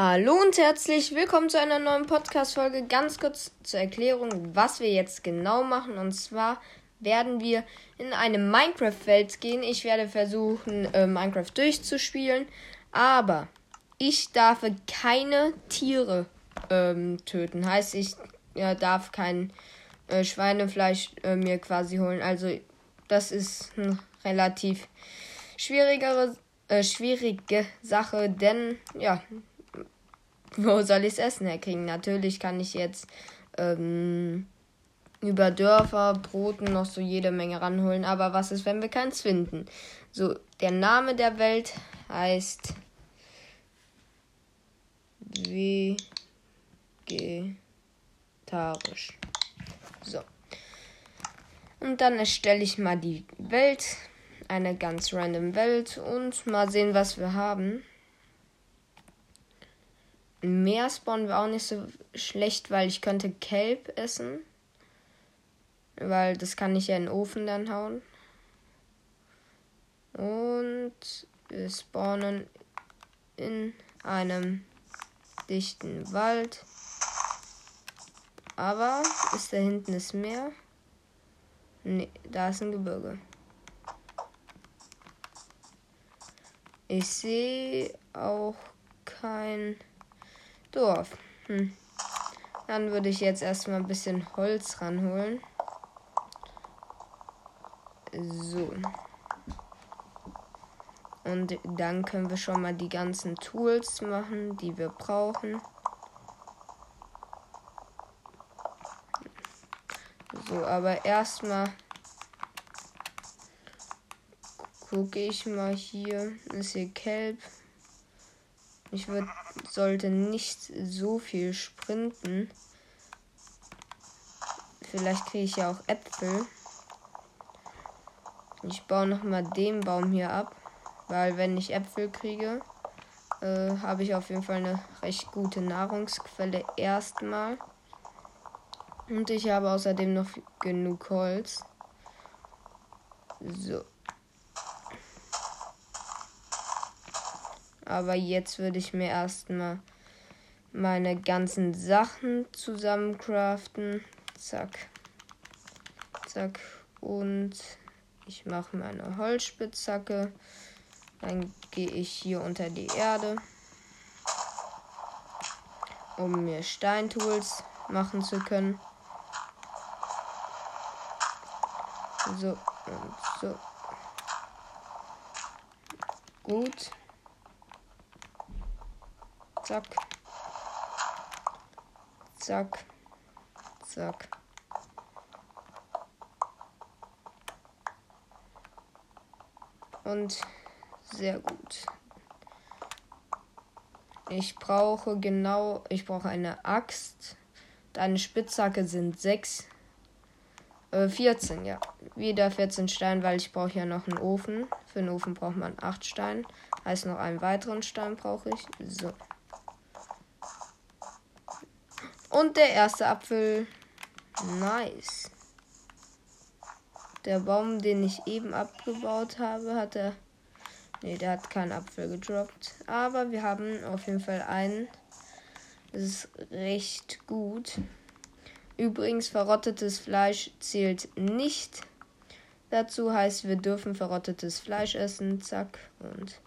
Hallo und herzlich willkommen zu einer neuen Podcast-Folge. Ganz kurz zur Erklärung, was wir jetzt genau machen. Und zwar werden wir in eine Minecraft-Welt gehen. Ich werde versuchen, äh, Minecraft durchzuspielen. Aber ich darf keine Tiere ähm, töten. Heißt, ich ja, darf kein äh, Schweinefleisch äh, mir quasi holen. Also, das ist eine relativ schwierigere, äh, schwierige Sache, denn ja, wo soll ich es Essen herkriegen? Natürlich kann ich jetzt ähm, über Dörfer, Broten noch so jede Menge ranholen. Aber was ist, wenn wir keins finden? So, der Name der Welt heißt vegetarisch. So. Und dann erstelle ich mal die Welt. Eine ganz random Welt. Und mal sehen, was wir haben. Mehr spawnen wir auch nicht so schlecht, weil ich könnte Kelp essen. Weil das kann ich ja in den Ofen dann hauen. Und wir spawnen in einem dichten Wald. Aber ist da hinten das Meer? Ne, da ist ein Gebirge. Ich sehe auch kein Dorf. Hm. Dann würde ich jetzt erstmal ein bisschen Holz ranholen. So. Und dann können wir schon mal die ganzen Tools machen, die wir brauchen. So, aber erstmal gucke ich mal hier. Ist hier Kelp. Ich würd, sollte nicht so viel sprinten. Vielleicht kriege ich ja auch Äpfel. Ich baue nochmal den Baum hier ab. Weil wenn ich Äpfel kriege, äh, habe ich auf jeden Fall eine recht gute Nahrungsquelle erstmal. Und ich habe außerdem noch genug Holz. So. Aber jetzt würde ich mir erstmal meine ganzen Sachen zusammencraften. Zack. Zack. Und ich mache meine Holzspitzhacke. Dann gehe ich hier unter die Erde, um mir Steintools machen zu können. So und so. Gut. Zack. Zack. Zack. Und sehr gut. Ich brauche genau, ich brauche eine Axt. Deine Spitzhacke sind 6. Äh, 14, ja. Wieder 14 Steine, weil ich brauche ja noch einen Ofen. Für einen Ofen braucht man 8 Steine. Heißt noch einen weiteren Stein brauche ich. So. Und der erste Apfel. Nice. Der Baum, den ich eben abgebaut habe, hat er. Ne, der hat keinen Apfel gedroppt. Aber wir haben auf jeden Fall einen. Das ist recht gut. Übrigens, verrottetes Fleisch zählt nicht. Dazu heißt, wir dürfen verrottetes Fleisch essen. Zack. Und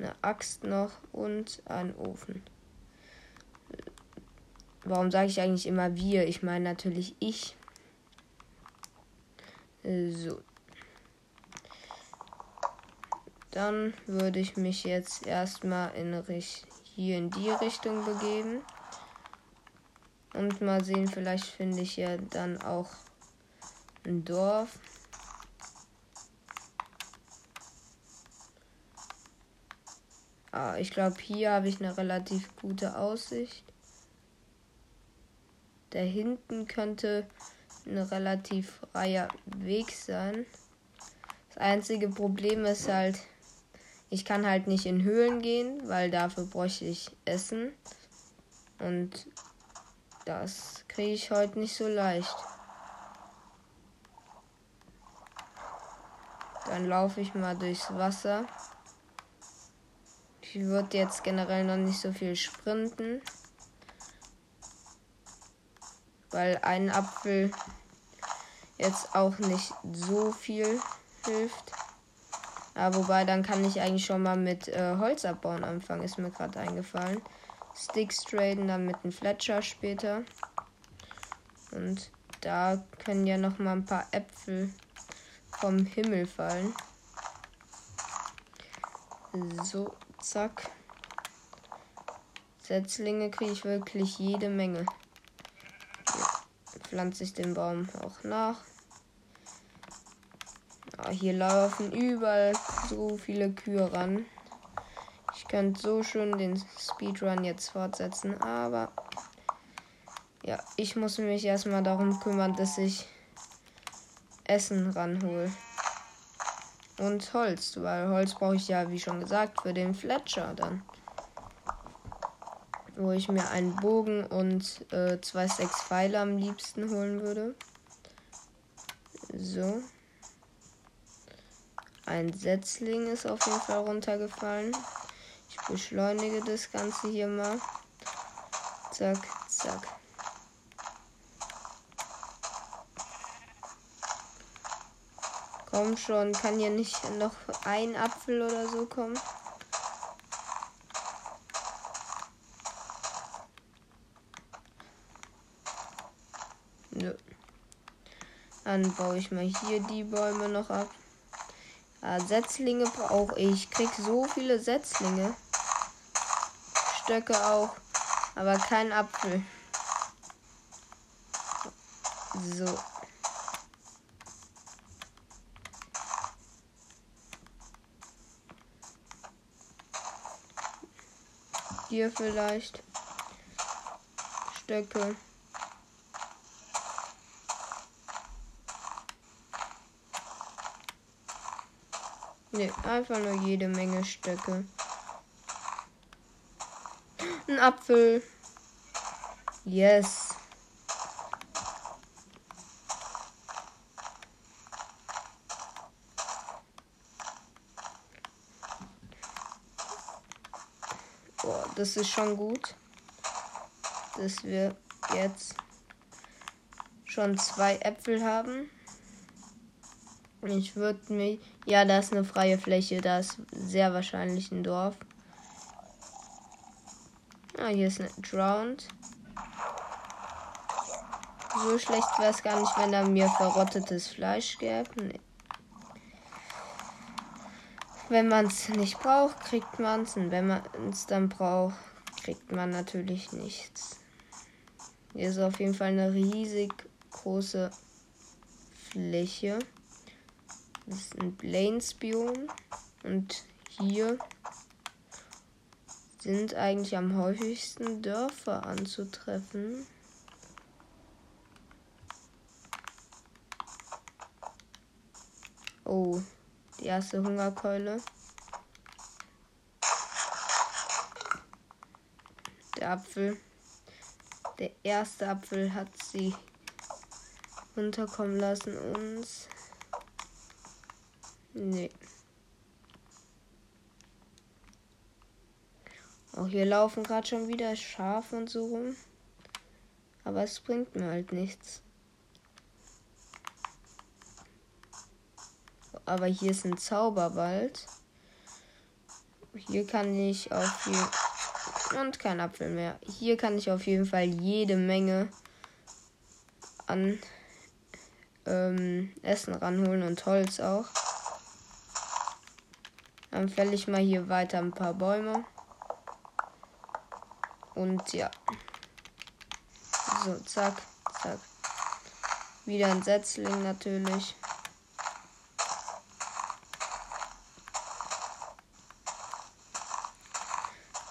eine Axt noch und einen Ofen. Warum sage ich eigentlich immer wir? Ich meine natürlich ich. So. Dann würde ich mich jetzt erstmal in hier in die Richtung begeben. Und mal sehen, vielleicht finde ich ja dann auch ein Dorf. Ah, ich glaube, hier habe ich eine relativ gute Aussicht. Da hinten könnte ein relativ freier Weg sein. Das einzige Problem ist halt, ich kann halt nicht in Höhlen gehen, weil dafür bräuchte ich Essen. Und das kriege ich heute nicht so leicht. Dann laufe ich mal durchs Wasser. Ich würde jetzt generell noch nicht so viel sprinten. Weil ein Apfel jetzt auch nicht so viel hilft. Aber wobei, dann kann ich eigentlich schon mal mit äh, Holz abbauen anfangen, ist mir gerade eingefallen. Sticks traden, dann mit einem Fletcher später. Und da können ja noch mal ein paar Äpfel vom Himmel fallen. So, zack. Setzlinge kriege ich wirklich jede Menge. Pflanze ich den Baum auch nach. Ah, hier laufen überall so viele Kühe ran. Ich könnte so schön den Speedrun jetzt fortsetzen, aber ja, ich muss mich erstmal darum kümmern, dass ich Essen ranhole. Und Holz, weil Holz brauche ich ja, wie schon gesagt, für den Fletcher dann. Wo ich mir einen Bogen und äh, zwei sechs Pfeile am liebsten holen würde. So. Ein Setzling ist auf jeden Fall runtergefallen. Ich beschleunige das Ganze hier mal. Zack, zack. Komm schon, kann hier nicht noch ein Apfel oder so kommen? Dann baue ich mal hier die Bäume noch ab. Ja, Setzlinge brauche ich. Krieg so viele Setzlinge. Stöcke auch. Aber kein Apfel. So. Hier vielleicht. Stöcke. Ne, einfach nur jede Menge Stöcke. Ein Apfel. Yes. Boah, das ist schon gut, dass wir jetzt schon zwei Äpfel haben. Ich würde mich. Ja, da ist eine freie Fläche. Da ist sehr wahrscheinlich ein Dorf. Ah, hier ist ein Drowned. So schlecht wäre es gar nicht, wenn er mir verrottetes Fleisch gäbe. Nee. Wenn man es nicht braucht, kriegt man es. Und wenn man es dann braucht, kriegt man natürlich nichts. Hier ist auf jeden Fall eine riesig große Fläche. Das ist ein Plains-Biom. Und hier sind eigentlich am häufigsten Dörfer anzutreffen. Oh, die erste Hungerkeule. Der Apfel. Der erste Apfel hat sie runterkommen lassen uns. Nee. Auch hier laufen gerade schon wieder Schafe und so rum. Aber es bringt mir halt nichts. Aber hier ist ein Zauberwald. Hier kann ich auf jeden und kein Apfel mehr. Hier kann ich auf jeden Fall jede Menge an ähm, Essen ranholen und Holz auch. Dann fälle ich mal hier weiter ein paar Bäume. Und ja. So, zack, zack. Wieder ein Setzling natürlich.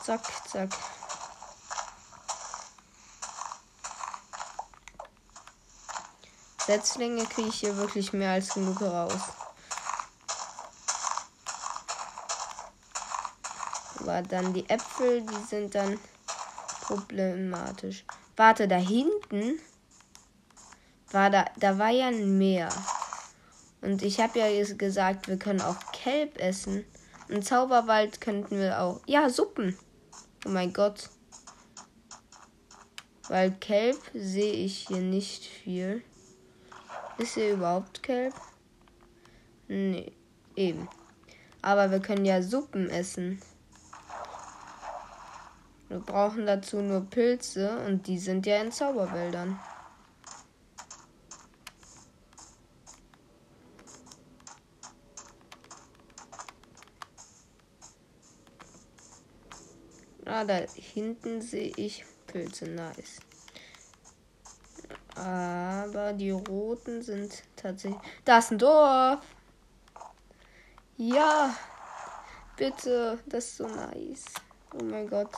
Zack, zack. Setzlinge kriege ich hier wirklich mehr als genug raus. Aber dann die Äpfel, die sind dann problematisch. Warte, da hinten war da, da war ja ein Meer. Und ich habe ja gesagt, wir können auch Kelb essen. Im Zauberwald könnten wir auch. Ja, Suppen. Oh mein Gott. Weil Kelp sehe ich hier nicht viel. Ist hier überhaupt Kelp? Nee, eben. Aber wir können ja Suppen essen. Wir brauchen dazu nur Pilze und die sind ja in Zauberwäldern. Ah, da hinten sehe ich Pilze. Nice. Aber die roten sind tatsächlich. Da ist ein Dorf. Ja. Bitte. Das ist so nice. Oh mein Gott.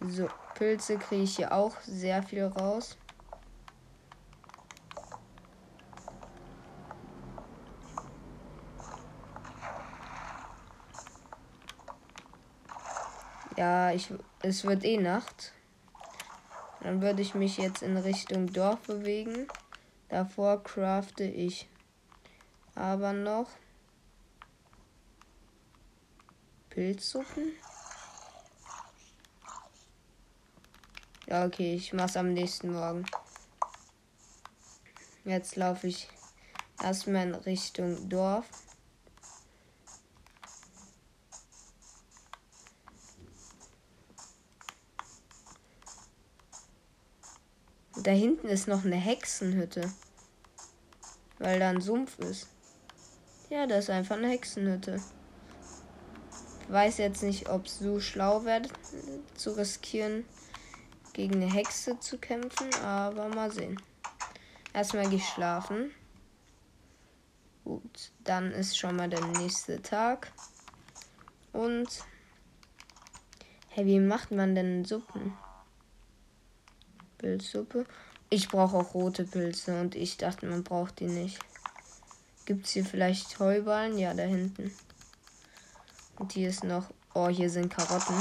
So, Pilze kriege ich hier auch sehr viel raus. Ja, ich, es wird eh Nacht. Dann würde ich mich jetzt in Richtung Dorf bewegen. Davor crafte ich aber noch Pilzsuppen. Ja, okay, ich mach's am nächsten Morgen. Jetzt laufe ich erstmal in Richtung Dorf. Da hinten ist noch eine Hexenhütte. Weil da ein Sumpf ist. Ja, das ist einfach eine Hexenhütte. Weiß jetzt nicht, ob es so schlau wäre, zu riskieren, gegen eine Hexe zu kämpfen, aber mal sehen. Erstmal gehe ich schlafen. Gut, dann ist schon mal der nächste Tag. Und. Hey, wie macht man denn Suppen? Pilzsuppe. Ich brauche auch rote Pilze und ich dachte, man braucht die nicht. Gibt es hier vielleicht Heuballen? Ja, da hinten. Und hier ist noch. Oh, hier sind Karotten.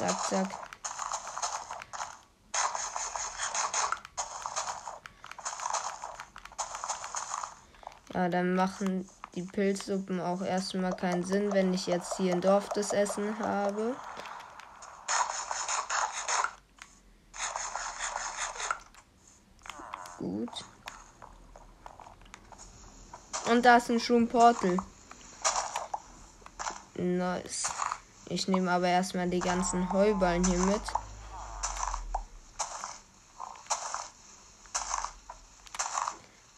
Zack, zack. Ja, dann machen die Pilzsuppen auch erstmal keinen Sinn, wenn ich jetzt hier im Dorf das Essen habe. Gut. Und da ist ein Schumportal. Nice. Ich nehme aber erstmal die ganzen Heuballen hier mit.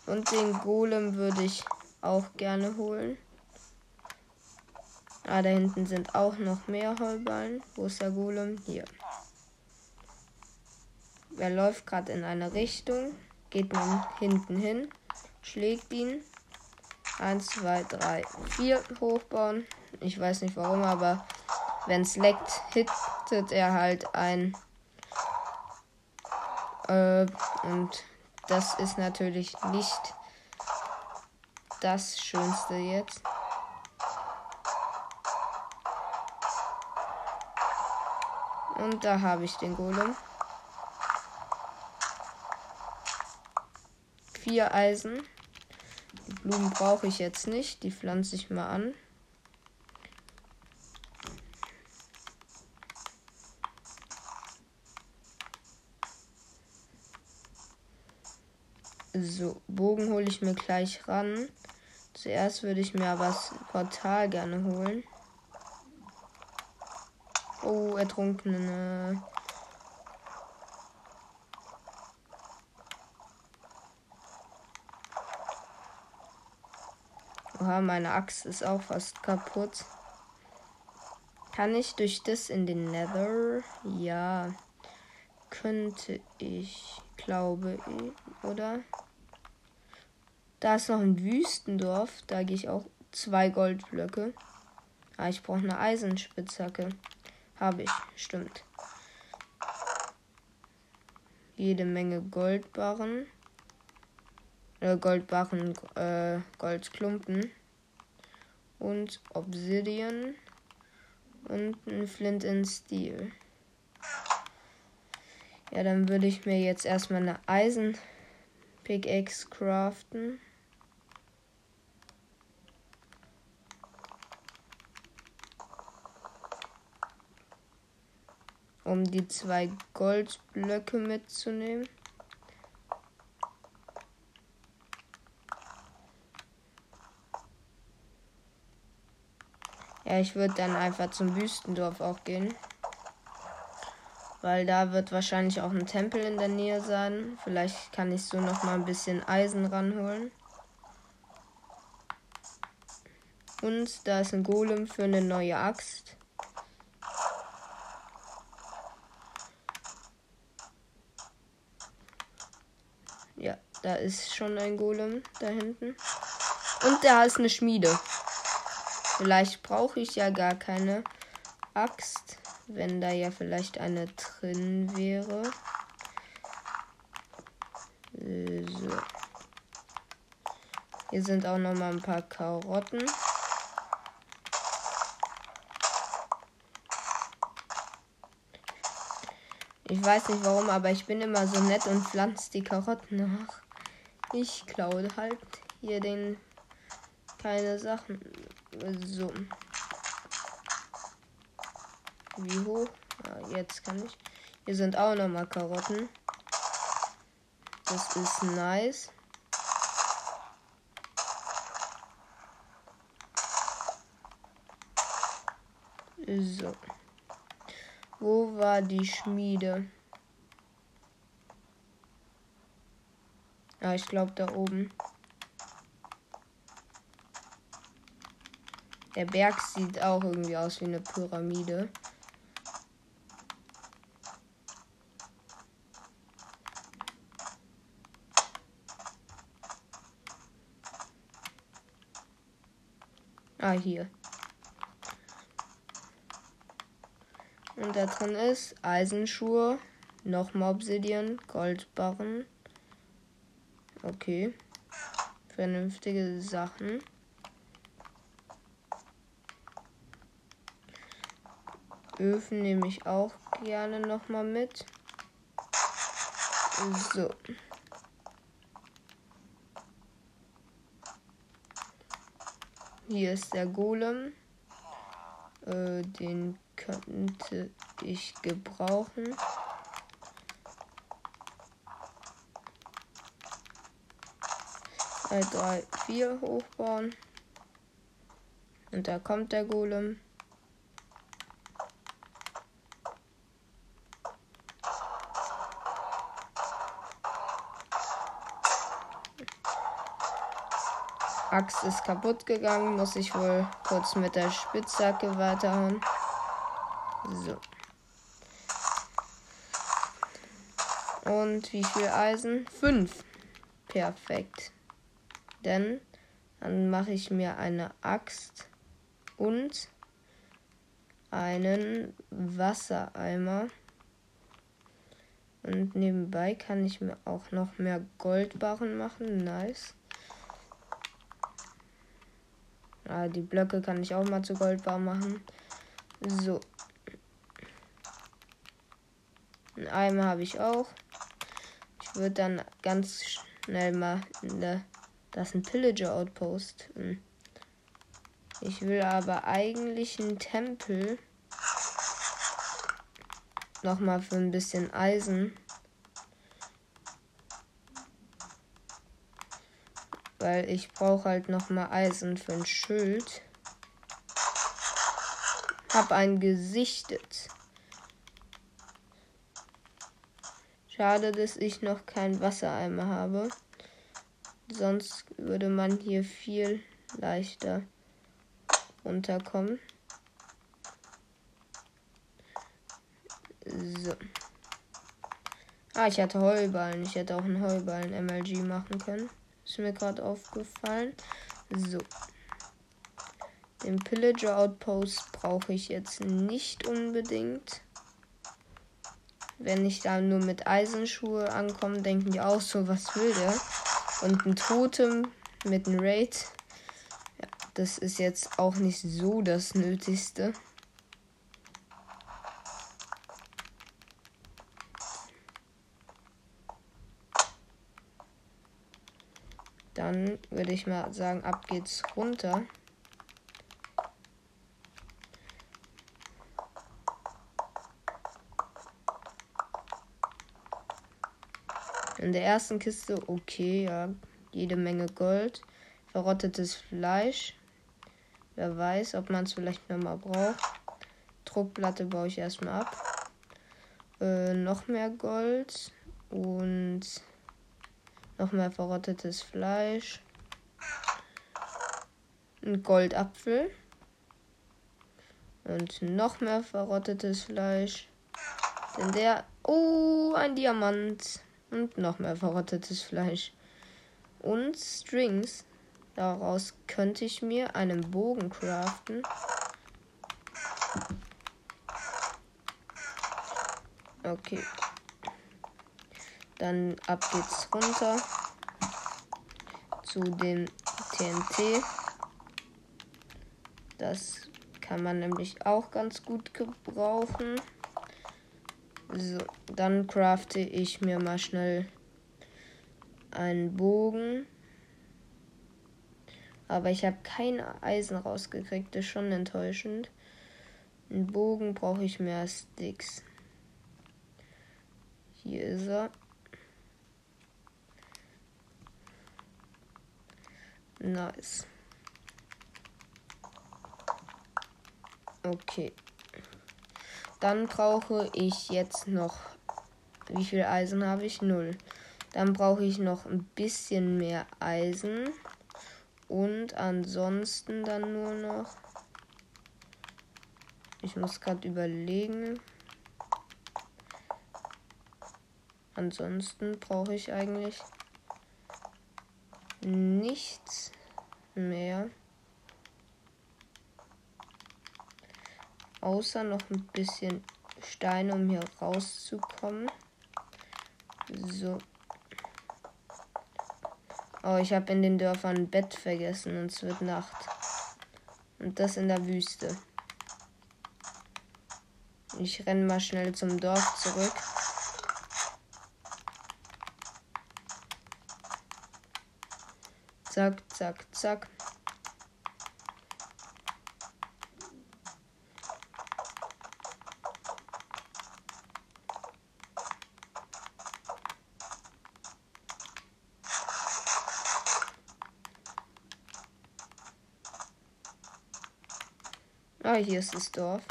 Und den Golem würde ich auch gerne holen. Ah, da hinten sind auch noch mehr Heuballen. Wo ist der Golem? Hier. Er läuft gerade in eine Richtung, geht man hinten hin, schlägt ihn. 1, 2, 3, 4 hochbauen. Ich weiß nicht warum, aber wenn es leckt, hittet er halt ein. Äh, und das ist natürlich nicht das Schönste jetzt. Und da habe ich den Golem. Vier Eisen. Die Blumen brauche ich jetzt nicht. Die pflanze ich mal an. So, Bogen hole ich mir gleich ran. Zuerst würde ich mir aber das Portal gerne holen. Oh, Ertrunkene. Oha, meine Axt ist auch fast kaputt. Kann ich durch das in den Nether? Ja. Könnte ich, glaube ich, oder? Da ist noch ein Wüstendorf. Da gehe ich auch zwei Goldblöcke. Ah, ich brauche eine Eisenspitzhacke. Habe ich, stimmt. Jede Menge Goldbarren. Äh, Goldbarren, äh, Goldklumpen. Und Obsidian. Und ein Flint in Steel. Ja, dann würde ich mir jetzt erstmal eine Eisen Pickaxe craften. Um die zwei Goldblöcke mitzunehmen. Ja, ich würde dann einfach zum Wüstendorf auch gehen. Weil da wird wahrscheinlich auch ein Tempel in der Nähe sein. Vielleicht kann ich so noch mal ein bisschen Eisen ranholen. Und da ist ein Golem für eine neue Axt. Ja, da ist schon ein Golem da hinten. Und da ist eine Schmiede. Vielleicht brauche ich ja gar keine Axt wenn da ja vielleicht eine drin wäre. So. Hier sind auch noch mal ein paar Karotten. Ich weiß nicht warum, aber ich bin immer so nett und pflanze die Karotten nach. Ich klaue halt hier den keine Sachen. So. Wie hoch? Ja, jetzt kann ich. Hier sind auch noch mal Karotten. Das ist nice. So. Wo war die Schmiede? Ah, ich glaube da oben. Der Berg sieht auch irgendwie aus wie eine Pyramide. Ah, hier. Und da drin ist Eisenschuhe, nochmal Obsidian, Goldbarren. Okay. Vernünftige Sachen. Öfen nehme ich auch gerne nochmal mit. So. Hier ist der Golem. Äh, den könnte ich gebrauchen. Zwei, drei, vier hochbauen. Und da kommt der Golem. Axt ist kaputt gegangen. Muss ich wohl kurz mit der Spitzhacke weiterhauen. So. Und wie viel Eisen? Fünf. Perfekt. Denn dann mache ich mir eine Axt und einen Wassereimer. Und nebenbei kann ich mir auch noch mehr Goldbarren machen. Nice. Ah, die Blöcke kann ich auch mal zu Goldbar machen. So. Ein Eimer habe ich auch. Ich würde dann ganz schnell mal. Ne, das ist ein Pillager Outpost. Hm. Ich will aber eigentlich einen Tempel. Nochmal für ein bisschen Eisen. Weil ich brauche halt noch mal Eisen für ein Schild. Hab einen gesichtet. Schade, dass ich noch keinen Wassereimer habe. Sonst würde man hier viel leichter runterkommen. So. Ah, ich hatte Heuballen. Ich hätte auch einen Heuballen MLG machen können. Ist mir gerade aufgefallen. So. Den Pillager Outpost brauche ich jetzt nicht unbedingt. Wenn ich da nur mit Eisenschuhe ankomme, denken die auch so, was will der? Und ein Totem mit einem Raid. Ja, das ist jetzt auch nicht so das Nötigste. Dann würde ich mal sagen, ab geht's runter. In der ersten Kiste, okay, ja, jede Menge Gold. Verrottetes Fleisch. Wer weiß, ob man es vielleicht nochmal braucht. Druckplatte baue ich erstmal ab. Äh, noch mehr Gold. Und noch mehr verrottetes Fleisch. Ein Goldapfel. Und noch mehr verrottetes Fleisch. Denn der. Oh, ein Diamant. Und noch mehr verrottetes Fleisch. Und Strings. Daraus könnte ich mir einen Bogen craften. Okay. Dann ab geht's runter zu dem TNT. Das kann man nämlich auch ganz gut gebrauchen. So, dann crafte ich mir mal schnell einen Bogen. Aber ich habe kein Eisen rausgekriegt. Das ist schon enttäuschend. Einen Bogen brauche ich mehr Sticks. Hier ist er. Nice. Okay. Dann brauche ich jetzt noch. Wie viel Eisen habe ich? Null. Dann brauche ich noch ein bisschen mehr Eisen. Und ansonsten dann nur noch. Ich muss gerade überlegen. Ansonsten brauche ich eigentlich nichts mehr. Außer noch ein bisschen Steine, um hier rauszukommen. So. Oh, ich habe in den Dörfern ein Bett vergessen und es wird Nacht. Und das in der Wüste. Ich renne mal schnell zum Dorf zurück. Zack, zack, zack. Ah, hier ist das Dorf.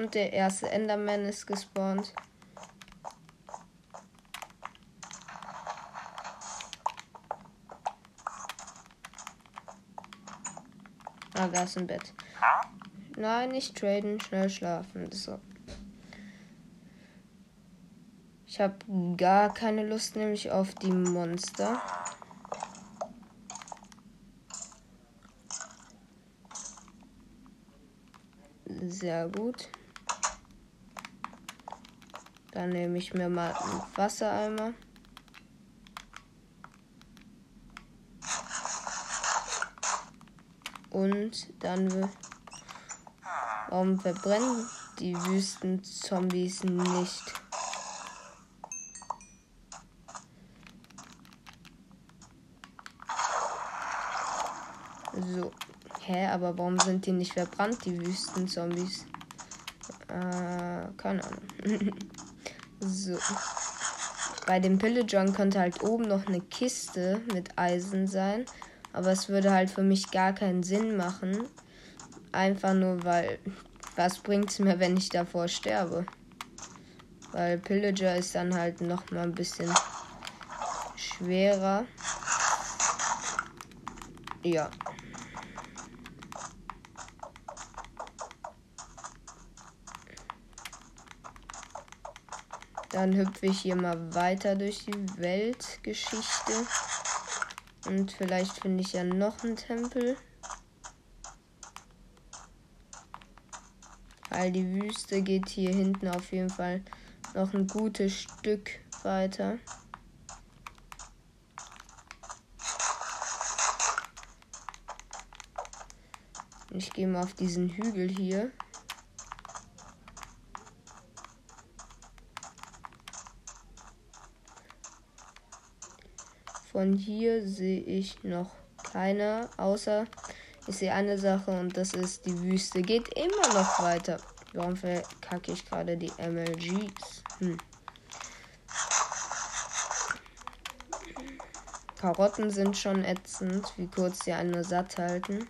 Und der erste Enderman ist gespawnt. Ah, da ist ein Bett. Nein, nicht traden, schnell schlafen. So. Ich habe gar keine Lust nämlich auf die Monster. Sehr gut. Dann nehme ich mir mal einen Wassereimer. Und dann. Warum verbrennen die Wüstenzombies nicht? So. Hä, aber warum sind die nicht verbrannt, die Wüstenzombies? Äh, keine Ahnung. so. Bei dem Pillagern könnte halt oben noch eine Kiste mit Eisen sein. Aber es würde halt für mich gar keinen Sinn machen. Einfach nur, weil. Was bringt es mir, wenn ich davor sterbe? Weil Pillager ist dann halt noch mal ein bisschen schwerer. Ja. Dann hüpfe ich hier mal weiter durch die Weltgeschichte. Und vielleicht finde ich ja noch einen Tempel. Weil die Wüste geht hier hinten auf jeden Fall noch ein gutes Stück weiter. Ich gehe mal auf diesen Hügel hier. Von hier sehe ich noch keine, außer ich sehe eine Sache und das ist, die Wüste geht immer noch weiter. Warum verkacke ich gerade die MLGs? Hm. Karotten sind schon ätzend, wie kurz sie einen nur satt halten.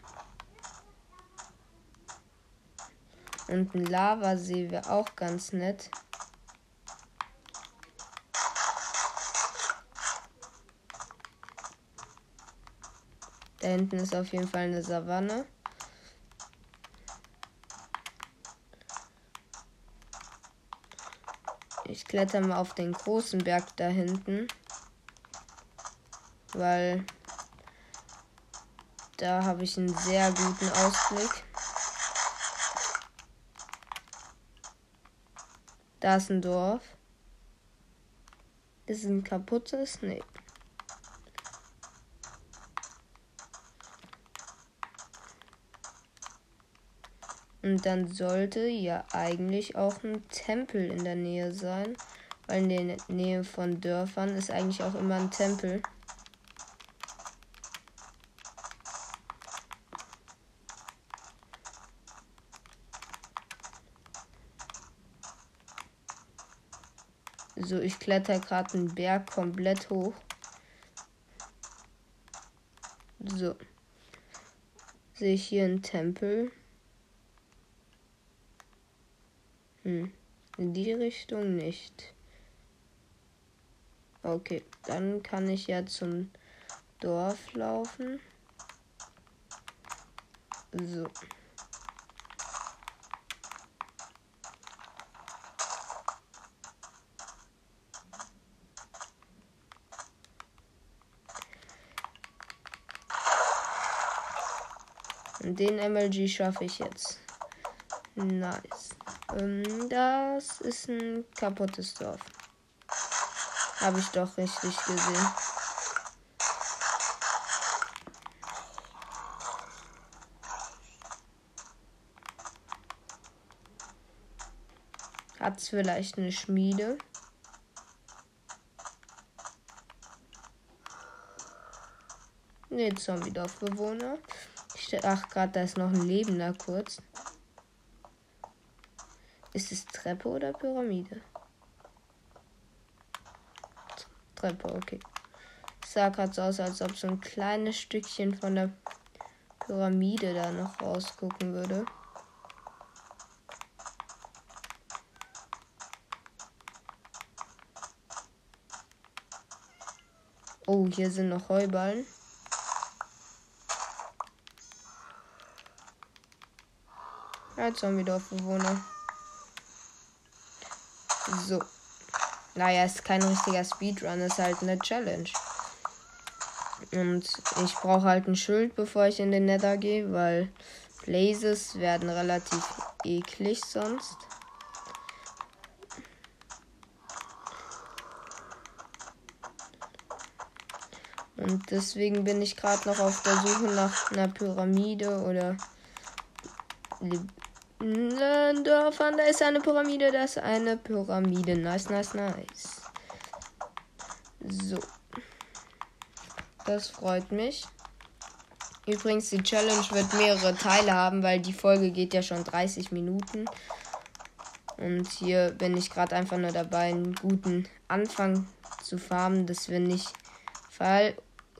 Und ein Lavasee wäre auch ganz nett. Hinten ist auf jeden Fall eine Savanne. Ich kletter mal auf den großen Berg da hinten. Weil da habe ich einen sehr guten Ausblick. Da ist ein Dorf. Ist ein kaputtes? Nee. Und dann sollte ja eigentlich auch ein Tempel in der Nähe sein. Weil in der Nähe von Dörfern ist eigentlich auch immer ein Tempel. So, ich kletter gerade einen Berg komplett hoch. So. Sehe ich hier einen Tempel. Hm. In die Richtung nicht. Okay, dann kann ich ja zum Dorf laufen. So. Den MLG schaffe ich jetzt. Nice. Ähm, das ist ein kaputtes Dorf. Habe ich doch richtig gesehen. Hat es vielleicht eine Schmiede? Ne, Zombie-Dorfbewohner. Ach, gerade da ist noch ein Lebender kurz. Ist es Treppe oder Pyramide? Treppe, okay. Es sah gerade so aus, als ob so ein kleines Stückchen von der Pyramide da noch rausgucken würde. Oh, hier sind noch Heuballen. Ja, Zombie-Dorfbewohner. So. Naja, ist kein richtiger Speedrun, ist halt eine Challenge. Und ich brauche halt ein Schild, bevor ich in den Nether gehe, weil Blazes werden relativ eklig sonst. Und deswegen bin ich gerade noch auf der Suche nach einer Pyramide oder Dörfern, da ist eine Pyramide, da ist eine Pyramide. Nice, nice, nice. So. Das freut mich. Übrigens, die Challenge wird mehrere Teile haben, weil die Folge geht ja schon 30 Minuten. Und hier bin ich gerade einfach nur dabei, einen guten Anfang zu farmen, dass wir nicht Fall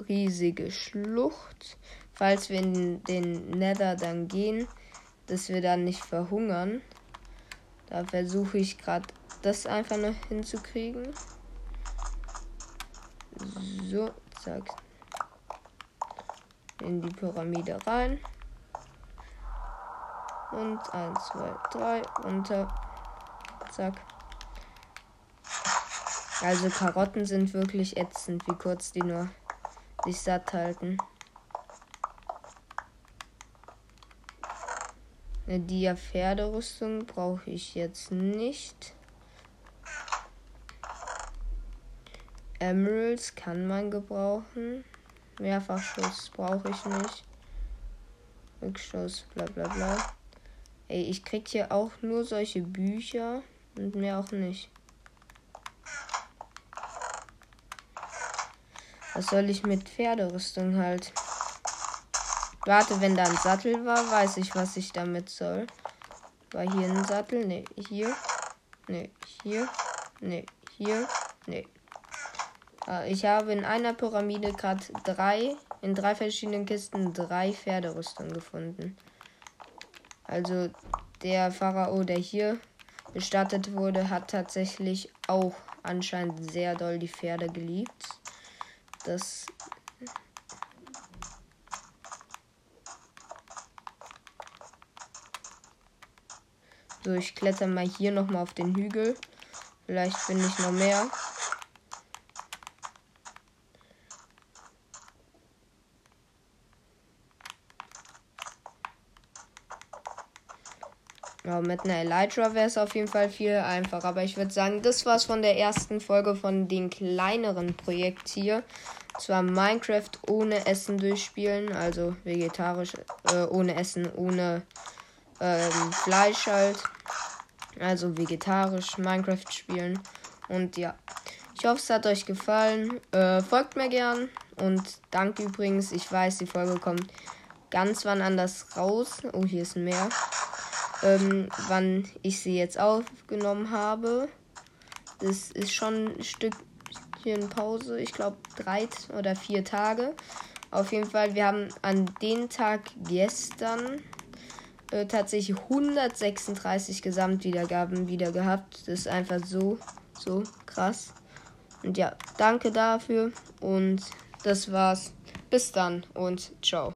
riesige Schlucht, falls wir in den Nether dann gehen, dass wir dann nicht verhungern. Da versuche ich gerade das einfach noch hinzukriegen. So, zack. In die Pyramide rein. Und 1, 2, 3, runter. Zack. Also Karotten sind wirklich ätzend, wie kurz die nur sich satt halten. Eine Dia-Pferderüstung brauche ich jetzt nicht. Emeralds kann man gebrauchen. Mehrfachschutz brauche ich nicht. Rückstoß, bla bla bla. Ey, ich krieg hier auch nur solche Bücher und mehr auch nicht. Was soll ich mit Pferderüstung halt? Warte, wenn da ein Sattel war, weiß ich, was ich damit soll. War hier ein Sattel? Ne, hier. Ne, hier. Ne, hier. Ne. Ich habe in einer Pyramide gerade drei, in drei verschiedenen Kisten drei Pferderüstungen gefunden. Also der Pharao, der hier bestattet wurde, hat tatsächlich auch anscheinend sehr doll die Pferde geliebt. Das So, ich kletter mal hier nochmal auf den Hügel. Vielleicht finde ich noch mehr. Ja, mit einer Elytra wäre es auf jeden Fall viel einfacher. Aber ich würde sagen, das war's von der ersten Folge von den kleineren Projekt hier. Zwar Minecraft ohne Essen durchspielen, also vegetarisch, äh, ohne Essen, ohne ähm, Fleisch halt. Also vegetarisch Minecraft spielen. Und ja, ich hoffe, es hat euch gefallen. Äh, folgt mir gern. Und danke übrigens. Ich weiß, die Folge kommt ganz wann anders raus. Oh, hier ist mehr. Ähm, wann ich sie jetzt aufgenommen habe. Das ist schon ein Stückchen Pause. Ich glaube, drei oder vier Tage. Auf jeden Fall, wir haben an den Tag gestern äh, tatsächlich 136 Gesamtwiedergaben wieder gehabt. Das ist einfach so, so krass. Und ja, danke dafür und das war's. Bis dann und ciao.